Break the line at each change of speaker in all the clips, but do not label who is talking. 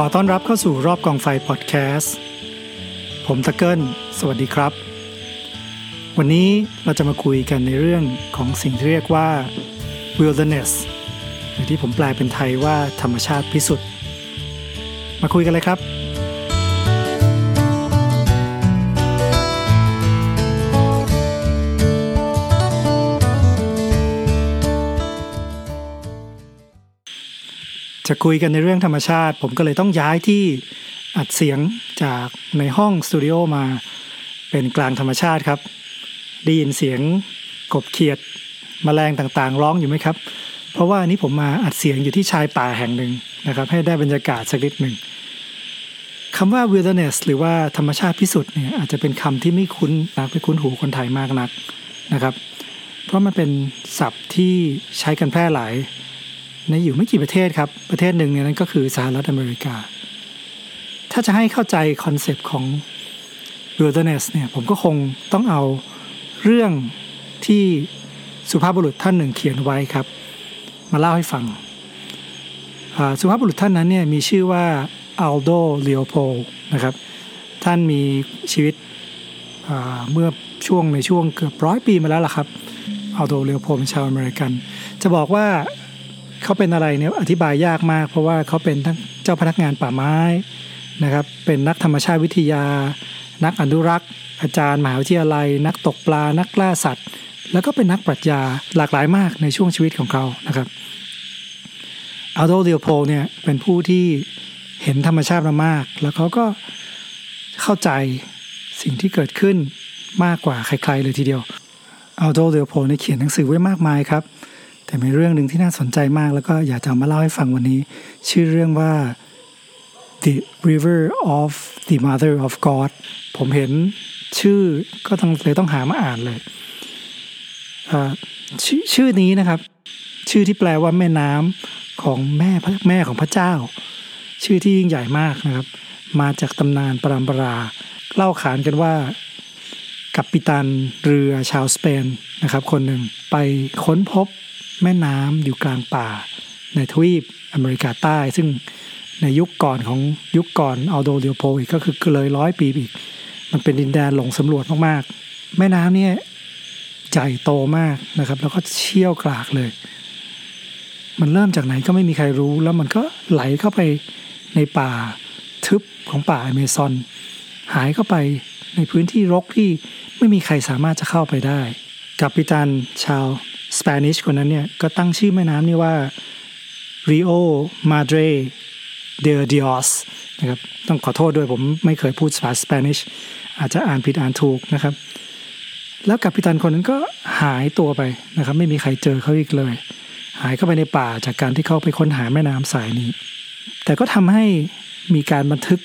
ขอต้อนรับเข้าสู่รอบกองไฟพอดแคสต์ ผมตะเกิลสวัสดีครับ วันนี้เราจะมาคุยกันในเรื่องของสิ่งที่เรียกว่า wilderness หรือที่ผมแปลเป็นไทยว่าธรรมชาติพิสุทธิ์ มาคุยกันเลยครับ จะคุยกันในเรื่องธรรมชาติ ผมก็เลยต้องย้ายที่อัดเสียงจากในห้องสตูดิโอมาเป็นกลางธรรมชาติครับ ได้ยินเสียงกบเขียดมแมลงต่างๆ ร้องอยู่ไหมครับ เพราะว่านี้ผมมาอัดเสียงอยู่ที่ชายป่าแห่งหนึ่งนะครับ ให้ได้บรรยากาศสักนิดหนึ่งคำว่า wilderness หรือว่าธรรมชาติพิสุทธิ์เนี่ยอาจจะเป็นคำที่ไม่คุ้นนักไม่คุ้นหูคนไทยมากนักนะครับ เพราะมันเป็นศัพท์ที่ใช้กันแพร่หลาย ในอยู่ไม่กี่ประเทศครับ ประเทศหนึ่งเนี่ยนั่นก็คือสหรัฐอเมริกา ถ้าจะให้เข้าใจคอนเซปต์ของ wilderness เนี่ยผมก็คงต้องเอาเรื่องที่สุภาพบุรุษท่านหนึ่งเขียนไว้ครับ มาเล่าให้ฟัง สุภาพบุรุษท่านนั้นเนี่ยมีชื่อว่าอัลโดเลโอโพนะครับ ท่านมีชีวิตเมื่อช่วงในช่วงเกือบร้อยปีมาแล้วล่ะครับอัลโดเลโอโพเป็นชาวอเมริกัน จะบอกว่า เขาเป็นอะไรเนี่ยอธิบายยากมาก เพราะว่าเขาเป็นทั้งเจ้าพนักงานป่าไม้นะครับ เป็นนักธรรมชาติวิทยา นักอนุรักษ์ อาจารย์มหาวิทยาลัย นักตกปลา นักล่าสัตว์ แล้วก็เป็นนักปรัชญาหลากหลายมากในช่วงชีวิตของเขานะครับอัลโดเดียโพเนี่ยเป็นผู้ที่เห็นธรรมชาติมามาก แล้วเขาก็เข้าใจสิ่งที่เกิดขึ้นมากกว่าใครๆเลยทีเดียวอัลโดเดียโพเนี่ยเขียนหนังสือไว้มากมายครับ แต่มีเรื่องหนึ่งที่น่าสนใจมาก แล้วก็อยากจะมาเล่าให้ฟังวันนี้ ชื่อเรื่องว่า The River of the Mother of God ผมเห็นชื่อก็ต้องเลยต้องหามาอ่านเลยชชื่อนี้นะครับ ชื่อที่แปลว่าแม่น้ำของแม่แม่ของพระเจ้า ชื่อที่ยิ่งใหญ่มากนะครับ มาจากตำนานปรามปรา เล่าขานกันว่ากัปปิตันเรือชาวสเปนนะครับ คนหนึ่งไปค้นพบ แม่น้ำอยู่กลางป่า ในทวีปอเมริกาใต้ ซึ่งในยุคก่อนของยุคก่อนอัลโดเดียโพอีกก็คือเลยร้อยปีอีก มันเป็นดินแดนหลงสำรวจมากๆ แม่น้ำเนี่ยใหญ่โตมากนะครับ แล้วก็เชี่ยวกรากเลย มันเริ่มจากไหนก็ไม่มีใครรู้ แล้วมันก็ไหลเข้าไปในป่าทึบของป่าอเมซอน หายเข้าไปในพื้นที่รกที่ไม่มีใครสามารถจะเข้าไปได้ กัปตันชาว สเปนิชคนนั้นเนี่ยก็ตั้งชื่อแม่น้ำนี่ว่า Rio Madre de Dios นะครับต้องขอโทษด้วยผมไม่เคยพูดภาษาสเปนิชอาจจะอ่านผิดอ่านถูกนะครับ แล้วกัปตันคนนั้นก็หายตัวไปนะครับ ไม่มีใครเจอเขาอีกเลย หายเข้าไปในป่าจากการที่เขาไปค้นหาแม่น้ำสายนี้ แต่ก็ทำให้มีการบันทึก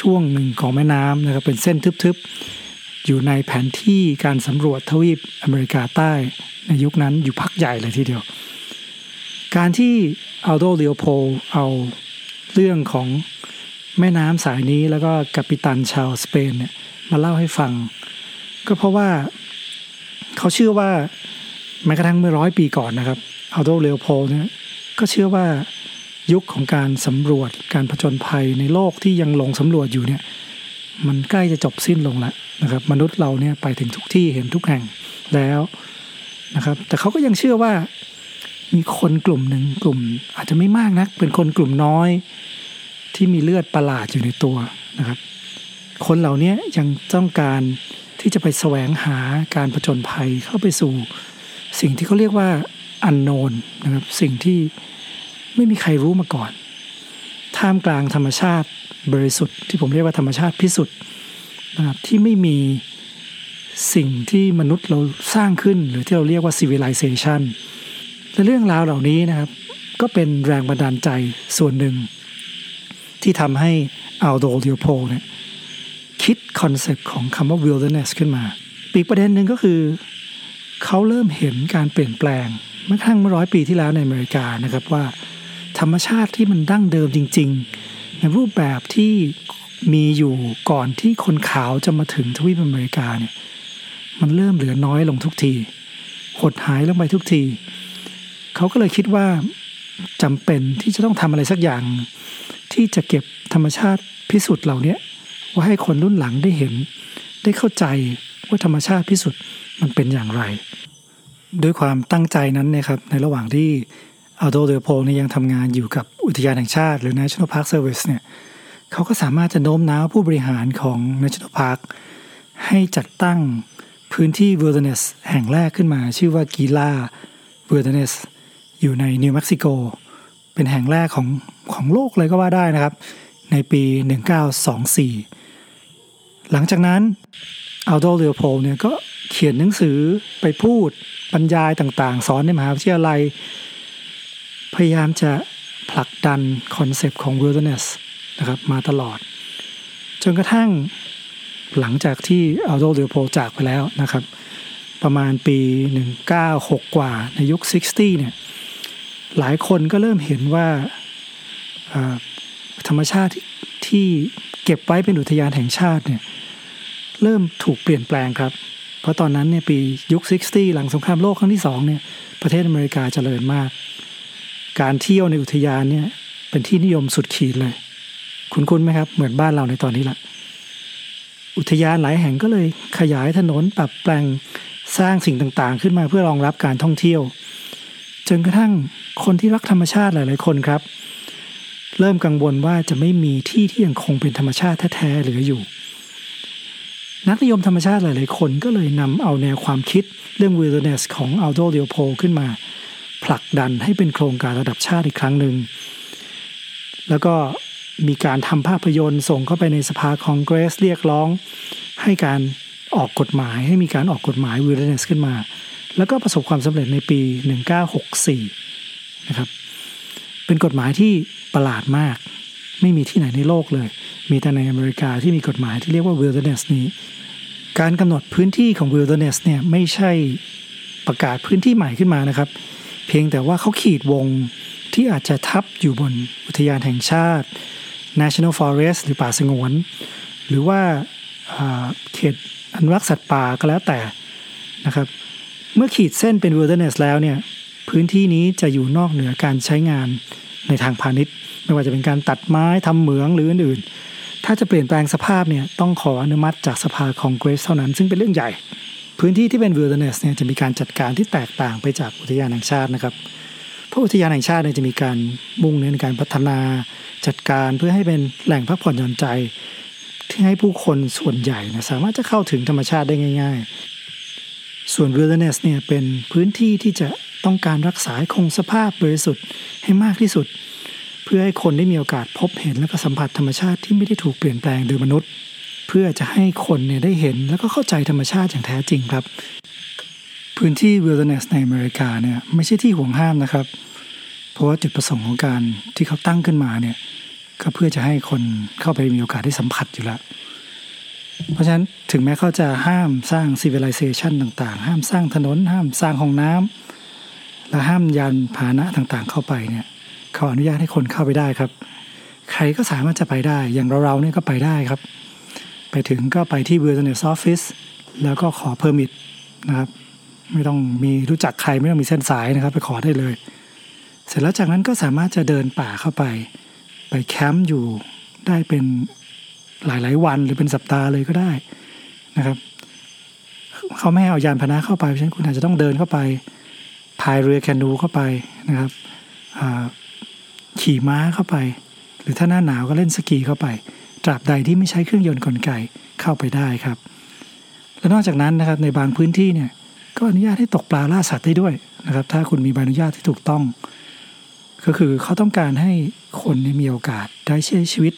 ช่วงหนึ่งของแม่น้ำนะครับเป็นเส้นทึบ อยู่ในแผนที่การสำรวจทวีปอเมริกาใต้ ในยุคนั้นอยู่พักใหญ่เลยทีเดียว การที่อัลโดเลียโพเอาเรื่องของแม่น้ำสายนี้แล้วก็กัปตันชาวสเปนเนี่ยมาเล่าให้ฟัง ก็เพราะว่าเขาเชื่อว่าแม้กระทั่งเมื่อร้อยปีก่อนนะครับอัลโดเลียโพเนี่ยก็เชื่อว่ายุคของการสำรวจการผจญภัยในโลกที่ยังลงสำรวจอยู่เนี่ย มันใกล้จะจบสิ้นลงแล้วนะครับ มนุษย์เราเนี่ยไปถึงทุกที่เห็นทุกแห่งแล้วนะครับ แต่เขาก็ยังเชื่อว่ามีคนกลุ่มหนึ่งกลุ่ม อาจจะไม่มากนัก เป็นคนกลุ่มน้อย ที่มีเลือดประหลาดอยู่ในตัวนะครับ คนเหล่านี้ยังต้องการที่จะไปแสวงหาการผจญภัยเข้าไปสู่ สิ่งที่เขาเรียกว่าอันโนนนะครับ สิ่งที่ไม่มีใครรู้มาก่อน ท่ามกลางธรรมชาติ บริสุทธิ์ที่ผมเรียกว่าธรรมชาติพิสุทธิ์นะครับที่ไม่มีสิ่งที่มนุษย์เราสร้างขึ้นหรือที่เราเรียกว่า civilization และเรื่องราวเหล่านี้นะครับ ก็เป็นแรงบันดาลใจส่วนหนึ่ง ที่ทำให้อัลโดเลียวโพลด์เนี่ยคิด concept ของคำว่า wilderness ขึ้นมาอีกประเด็นหนึ่งก็คือ เขาเริ่มเห็นการเปลี่ยนแปลงเมื่อครั้งเมื่อร้อยปีที่แล้วในอเมริกานะครับว่า ธรรมชาติที่มันดั้งเดิมจริง ๆ ในรูปแบบที่มีอยู่ก่อนที่คนขาวจะมาถึงทวีปอเมริกาเนี่ยมันเริ่มเหลือน้อยลงทุกที หดหายลงไปทุกที เขาก็เลยคิดว่าจำเป็นที่จะต้องทำอะไรสักอย่าง ที่จะเก็บธรรมชาติพิสุทธิ์เหล่านี้ไว้ให้คนรุ่นหลังได้เห็น ได้เข้าใจว่าธรรมชาติพิสุทธิ์มันเป็นอย่างไร ด้วยความตั้งใจนั้นนะครับในระหว่างที่ อัลโดเดโพเนี่ยยังทำงานอยู่กับอุทยานแห่งชาติ หรือ National Park Service เนี่ยเขาก็สามารถจะโน้มน้าวผู้บริหารของ National Park ให้จัดตั้งพื้นที่ Wilderness แห่งแรกขึ้นมา ชื่อว่ากีลา Wilderness อยู่ในนิวเม็กซิโกเป็นแห่งแรกของของโลกเลยก็ว่าได้นะครับ ในปี 1924 หลังจากนั้นอัลโดเลียวโพลด์เนี่ยก็เขียนหนังสือไปพูดบรรยายต่างๆ สอนในมหาวิทยาลัย พยายามจะผลักดัน concept ของ wilderness นะครับมาตลอด จนกระทั่งหลังจากที่อัลโดเรียโพจากไปแล้วนะครับ ประมาณปี 196 กว่าในยุค 60 เนี่ย หลายคนก็เริ่มเห็นว่าธรรมชาติที่เก็บไว้เป็นอุทยานแห่งชาติเนี่ยเริ่มถูกเปลี่ยนแปลงครับ เพราะตอนนั้นเนี่ยปียุค 60 หลังสงครามโลกครั้งที่สองเนี่ย ประเทศอเมริกาเจริญมาก การเที่ยวในอุทยานเนี่ย เป็นที่นิยมสุดขีดเลย คุ้นๆไหมครับ เหมือนบ้านเราในตอนนี้ละอุทยานหลายแห่งก็เลยขยายถนนปรับแปลงสร้างสิ่งต่างๆ ขึ้นมาเพื่อรองรับการท่องเที่ยว จนกระทั่งคนที่รักธรรมชาติหลายๆคนครับ เริ่มกังวลว่าจะไม่มีที่ที่ยังคงเป็นธรรมชาติแท้ๆเหลืออยู่ นักนิยมธรรมชาติหลายๆคนก็เลยนำเอาแนวความคิดเรื่อง wilderness ของ Aldo Leopold ขึ้นมา ผลักดันให้เป็นโครงการระดับชาติอีกครั้งหนึ่ง แล้วก็มีการทำภาพยนตร์ส่งเข้าไปในสภาคองเกรสเรียกร้อง ให้การออกกฎหมาย ให้มีการออกกฎหมาย wilderness ขึ้นมา แล้วก็ประสบความสำเร็จในปี 1964 นะครับ เป็นกฎหมายที่ประหลาดมาก ไม่มีที่ไหนในโลกเลย มีแต่ในอเมริกาที่มีกฎหมายที่เรียกว่า wilderness นี้ การกำหนดพื้นที่ของ wilderness เนี่ยไม่ใช่ประกาศพื้นที่ใหม่ขึ้นมานะครับ เพียงแต่ว่าเขาขีดวงที่อาจจะทับอยู่บนอุทยานแห่งชาติ National Forest หรือป่าสงวน หรือว่าเขตอนุรักษ์สัตว์ป่าก็แล้วแต่นะครับ เมื่อขีดเส้นเป็น wilderness แล้วเนี่ยพื้นที่นี้จะอยู่นอกเหนือการใช้งานในทางพาณิชย์ ไม่ว่าจะเป็นการตัดไม้ทำเหมืองหรืออื่นๆ ถ้าจะเปลี่ยนแปลงสภาพเนี่ยต้องขออนุมัติจากสภาคองเกรสเท่านั้น ซึ่งเป็นเรื่องใหญ่ พื้นที่ที่เป็น wilderness เนี่ยจะมีการจัดการที่แตกต่างไปจากอุทยานแห่งชาตินะครับ เพราะอุทยานแห่งชาติเนี่ยจะมีการมุ่งเน้นในการพัฒนาจัดการเพื่อให้เป็นแหล่งพักผ่อนหย่อนใจ ที่ให้ผู้คนส่วนใหญ่นะสามารถจะเข้าถึงธรรมชาติได้ง่าย ๆ ส่วน wilderness เนี่ยเป็นพื้นที่ที่จะต้องการรักษาคงสภาพบริสุทธิ์ให้มากที่สุด เพื่อให้คนได้มีโอกาสพบเห็นและก็สัมผัสธรรมชาติที่ไม่ได้ถูกเปลี่ยนแปลงโดยมนุษย์ เพื่อจะให้คนเนี่ยได้เห็นแล้วก็เข้าใจธรรมชาติอย่างแท้จริงครับ พื้นที่ wilderness ในอเมริกาเนี่ยไม่ใช่ที่ห่วงห้ามนะครับ เพราะว่าจุดประสงค์ของการที่เขาตั้งขึ้นมาเนี่ยก็เพื่อจะให้คนเข้าไปมีโอกาสได้สัมผัสอยู่แล้วเพราะฉะนั้นถึงแม้เขาจะห้ามสร้าง civilization ต่างๆ ห้ามสร้างถนน ห้ามสร้างห้องน้ำและห้ามยานพาหนะต่างๆ เข้าไปเนี่ยเขาอนุญาตให้คนเข้าไปได้ครับ ใครก็สามารถจะไปได้ อย่างเราๆเนี่ยก็ไปได้ครับ ไปถึงก็ไปที่ wilderness office แล้วก็ขอ permit นะครับไม่ต้องมีรู้จักใครไม่ต้องมีเส้นสายนะครับ ไปขอได้เลย เสร็จแล้วจากนั้นก็สามารถจะเดินป่าเข้าไป ไปแคมป์อยู่ได้เป็นหลาย ๆ วันหรือเป็นสัปดาห์เลยก็ได้นะครับเขาไม่ให้เอายานพาหนะเข้าไปเพราะฉะนั้นคุณอาจจะต้องเดินเข้าไปพายเรือแคนูเข้าไปนะครับขี่ม้าเข้าไป หรือถ้าหน้าหนาวก็เล่นสกีเข้าไป ตราบใดที่ไม่ใช้เครื่องยนต์กลไกเข้าไปได้ครับ และนอกจากนั้นนะครับในบางพื้นที่เนี่ยก็อนุญาตให้ตกปลาล่าสัตว์ได้ด้วยนะครับ ถ้าคุณมีใบอนุญาตที่ถูกต้อง ก็คือเขาต้องการให้คนมีโอกาสได้ใช้ชีวิต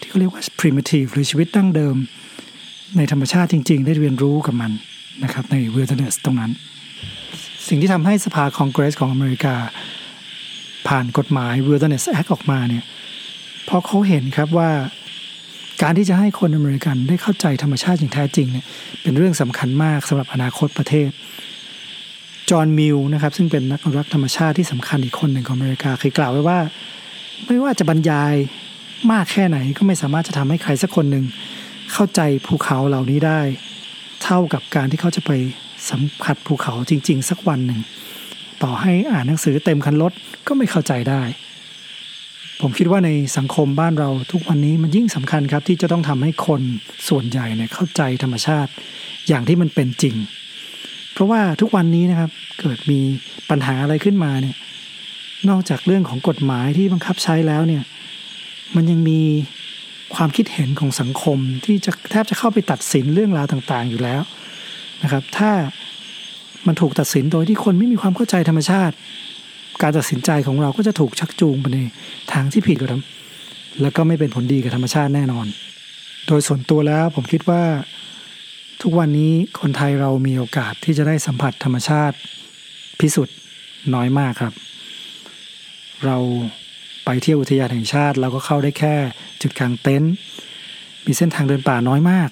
ที่เขาเรียกว่า primitive หรือชีวิตตั้งเดิม ในธรรมชาติจริง ๆ ได้เรียนรู้กับมันนะครับใน wilderness ตรงนั้น สิ่งที่ทำให้สภาคองเกรสของอเมริกา ผ่านกฎหมาย wilderness act ออกมาเนี่ยเพราะเขาเห็นครับว่า การที่จะให้คนอเมริกันได้เข้าใจธรรมชาติอย่างแท้จริงเนี่ยเป็นเรื่องสำคัญมากสำหรับอนาคตประเทศ จอห์นมิลนะครับซึ่งเป็นนักอนุรักษ์ธรรมชาติที่สำคัญอีกคนหนึ่งของอเมริกาเคยกล่าวไว้ว่า ไม่ว่าจะบรรยายมากแค่ไหนก็ไม่สามารถจะทำให้ใครสักคนหนึ่งเข้าใจภูเขาเหล่านี้ได้ เท่ากับการที่เขาจะไปสัมผัสภูเขาจริง ๆ สักวันหนึ่งต่อให้อ่านหนังสือเต็มคันรถก็ไม่เข้าใจได้ ผมคิดว่าในสังคมบ้านเราทุกวันนี้มันยิ่งสำคัญครับ ที่จะต้องทำให้คนส่วนใหญ่เนี่ยเข้าใจธรรมชาติอย่างที่มันเป็นจริง เพราะว่าทุกวันนี้นะครับเกิดมีปัญหาอะไรขึ้นมาเนี่ยนอกจากเรื่องของกฎหมายที่บังคับใช้แล้วเนี่ยมันยังมีความคิดเห็นของสังคมที่จะแทบจะเข้าไปตัดสินเรื่องราวต่างๆ อยู่แล้วนะครับ ถ้ามันถูกตัดสินโดยที่คนไม่มีความเข้าใจธรรมชาติ การตัดสินใจของเราก็จะถูกชักจูงไปในทางที่ผิดกับทำแล้วก็ไม่เป็นผลดีกับธรรมชาติแน่นอน โดยส่วนตัวแล้วผมคิดว่า ทุกวันนี้คนไทยเรามีโอกาสที่จะได้สัมผัสธรรมชาติพิสุทธิ์น้อยมากครับ เราไปเที่ยวอุทยานแห่งชาติ เราก็เข้าได้แค่จุดกลางเต็นท์มีเส้นทางเดินป่าน้อยมาก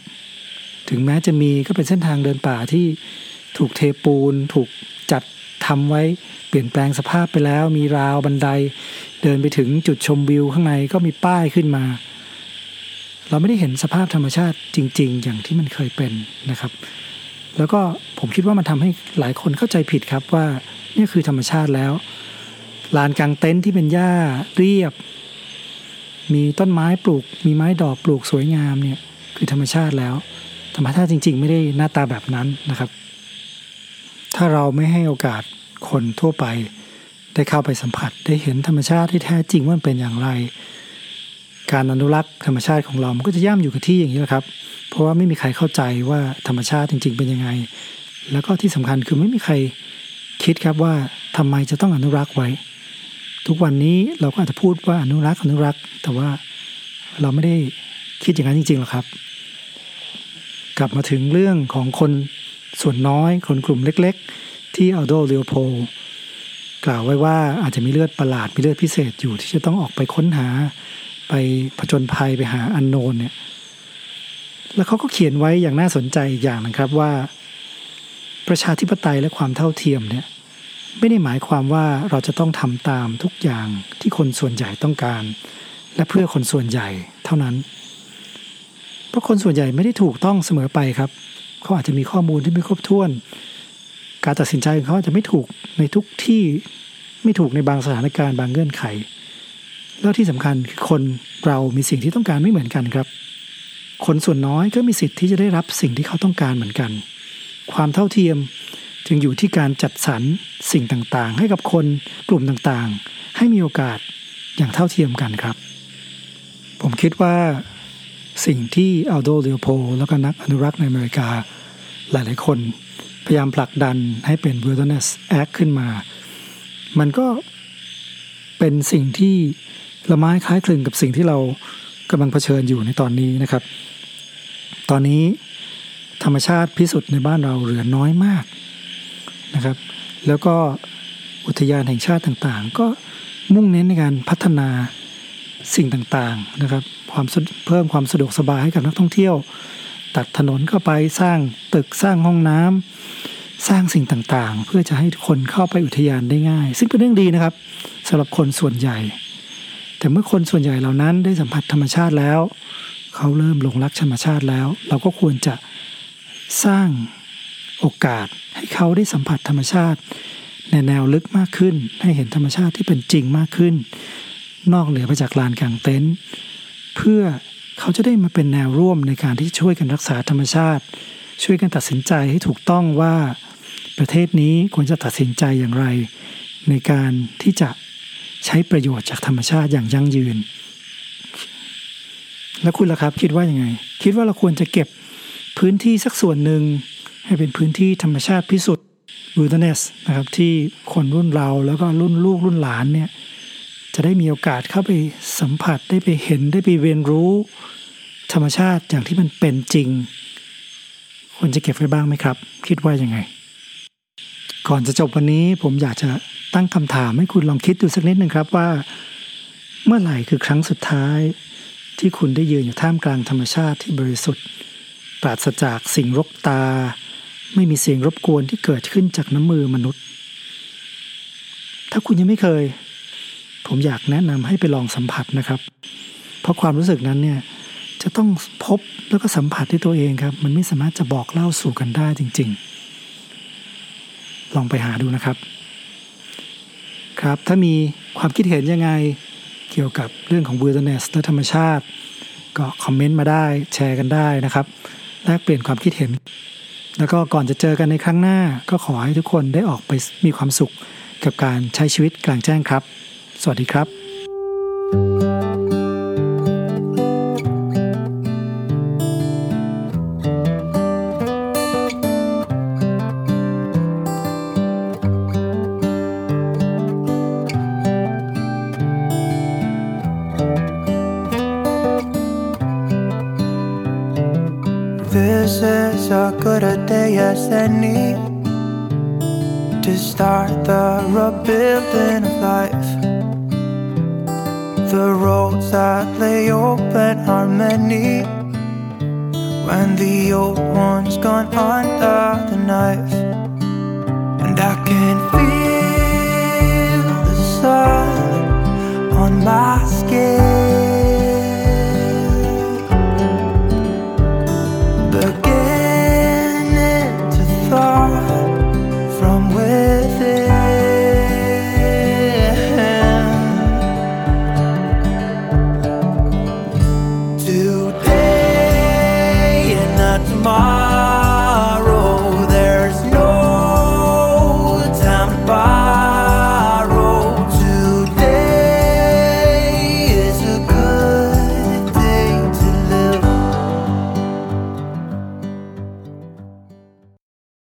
ถึงแม้จะมีก็เป็นเส้นทางเดินป่าที่ถูกเทปูน ถูกจัด ทำไว้เปลี่ยนแปลงสภาพไปแล้ว มีราวบันได เดินไปถึงจุดชมวิวข้างในก็มีป้ายขึ้นมา เราไม่ได้เห็นสภาพธรรมชาติจริง ๆ อย่างที่มันเคยเป็นนะครับ แล้วก็ผมคิดว่ามันทำให้หลายคนเข้าใจผิดครับว่านี่คือธรรมชาติแล้วลานกลางเต็นท์ที่เป็นหญ้าเรียบ มีต้นไม้ปลูก มีไม้ดอกปลูกสวยงามเนี่ยคือธรรมชาติแล้ว ธรรมชาติจริง ๆ ไม่ได้หน้าตาแบบนั้นนะครับ ถ้าเราไม่ให้โอกาสคนทั่วไป ได้เข้าไปสัมผัสได้เห็นธรรมชาติที่แท้จริงว่ามันเป็นอย่างไร การอนุรักษ์ธรรมชาติของเรา มันก็จะย่ำอยู่กับที่อย่างนี้แหละครับ เพราะว่าไม่มีใครเข้าใจว่าธรรมชาติจริง ๆ เป็นยังไง แล้วก็ที่สำคัญคือไม่มีใครคิดครับว่าทำไมจะต้องอนุรักษ์ไว้ ทุกวันนี้เราก็อาจจะพูดว่าอนุรักษ์อนุรักษ์ แต่ว่าเราไม่ได้คิดอย่างนั้นจริงๆหรอกครับ กลับมาถึงเรื่องของคน ส่วนน้อยคนกลุ่มเล็กๆ ที่อัลโดเลียโพกล่าวไว้ว่าอาจจะมีเลือดประหลาดมีเลือดพิเศษอยู่ที่จะต้องออกไปค้นหา ไปผจญภัยไปหาอันโนนเนี่ยแล้วเขาก็เขียนไว้อย่างน่าสนใจอีกอย่างนะครับว่า ประชาธิปไตยและความเท่าเทียมเนี่ยไม่ได้หมายความว่าเราจะต้องทำตามทุกอย่างที่คนส่วนใหญ่ต้องการ และเพื่อคนส่วนใหญ่เท่านั้น เพราะคนส่วนใหญ่ไม่ได้ถูกต้องเสมอไปครับ เขาอาจจะมีข้อมูลที่ไม่ครบถ้วน การตัดสินใจของเขาอาจจะไม่ถูกในทุกที่ไม่ถูกในบางสถานการณ์บางเงื่อนไข แล้วที่สำคัญคือคนเรามีสิ่งที่ต้องการไม่เหมือนกันครับ คนส่วนน้อยก็มีสิทธิ์ที่จะได้รับสิ่งที่เขาต้องการเหมือนกัน ความเท่าเทียมจึงอยู่ที่การจัดสรรสิ่งต่างๆ ให้กับคนกลุ่มต่างๆ ให้มีโอกาสอย่างเท่าเทียมกันครับ ผมคิดว่า สิ่งที่อัลโดเลียโพแล้วก็นักอนุรักษ์ในอเมริกา หลายๆ คน พยายามผลักดันให้เป็น Wilderness Act ขึ้นมา มันก็เป็นสิ่งที่ละไม้คล้ายคลึงกับสิ่งที่เรากำลังเผชิญอยู่ในตอนนี้นะครับ ตอนนี้ธรรมชาติพิสุทธิ์ในบ้านเราเหลือน้อยมากนะครับ แล้วก็อุทยานแห่งชาติต่างๆ ก็มุ่งเน้นในการพัฒนาสิ่งต่างๆนะครับ ความเพิ่มความสะดวกสบายให้กับนักท่องเที่ยว ตัดถนนเข้าไปสร้างตึกสร้างห้องน้ำสร้างสิ่งต่างๆ เพื่อจะให้คนเข้าไปอุทยานได้ง่าย ซึ่งเป็นเรื่องดีนะครับสำหรับคนส่วนใหญ่ แต่เมื่อคนส่วนใหญ่เหล่านั้นได้สัมผัสธรรมชาติแล้ว เขาเริ่มหลงรักธรรมชาติแล้ว เราก็ควรจะสร้างโอกาสให้เขาได้สัมผัสธรรมชาติในแนวลึกมากขึ้นให้เห็นธรรมชาติที่เป็นจริงมากขึ้น นอกเหนือไปจากลานกลางเต็นท์ เพื่อเขาจะได้มาเป็นแนวร่วมในการที่ช่วยกันรักษาธรรมชาติ ช่วยกันตัดสินใจให้ถูกต้องว่า ประเทศนี้ควรจะตัดสินใจอย่างไร ในการที่จะใช้ประโยชน์จากธรรมชาติอย่างยั่งยืน แล้วคุณล่ะครับคิดว่ายังไง คิดว่าเราควรจะเก็บพื้นที่สักส่วนหนึ่งให้เป็นพื้นที่ธรรมชาติพิสุทธิ์ wilderness นะครับที่คนรุ่นเราแล้วก็รุ่นลูกรุ่นหลานเนี่ย จะได้มีโอกาสเข้าไปสัมผัสได้ไปเห็นได้ไปเรียนรู้ ธรรมชาติอย่างที่มันเป็นจริงควรจะเก็บไว้บ้างไหมครับ คิดว่ายังไง ก่อนจะจบวันนี้ผมอยากจะตั้งคำถามให้คุณลองคิดดูสักนิดหนึ่งครับว่า เมื่อไหร่คือครั้งสุดท้าย ที่คุณได้ยืนอยู่ท่ามกลางธรรมชาติที่บริสุทธิ์ ปราศจากสิ่งรบตา ไม่มีเสียงรบกวนที่เกิดขึ้นจากน้ำมือมนุษย์ ถ้าคุณยังไม่เคย ผมอยากแนะนำให้ไปลองสัมผัสนะครับ เพราะความรู้สึกนั้นเนี่ยจะต้องพบแล้วก็สัมผัสที่ตัวเองครับ มันไม่สามารถจะบอกเล่าสู่กันได้จริง ๆ ลองไปหาดูนะครับ ครับถ้ามีความคิดเห็นยังไงเกี่ยวกับเรื่องของ wilderness และธรรมชาติ ก็คอมเมนต์มาได้แชร์กันได้นะครับแลกเปลี่ยนความคิดเห็น แล้วก็ก่อนจะเจอกันในครั้งหน้า ก็ขอให้ทุกคนได้ออกไปมีความสุขกับการใช้ชีวิตกลางแจ้งครับ สวัสดีครับ
as any to start the rebuilding of life. The roads that lay open are many. When the old one's gone under the knife, and I can feel the sun on my skin.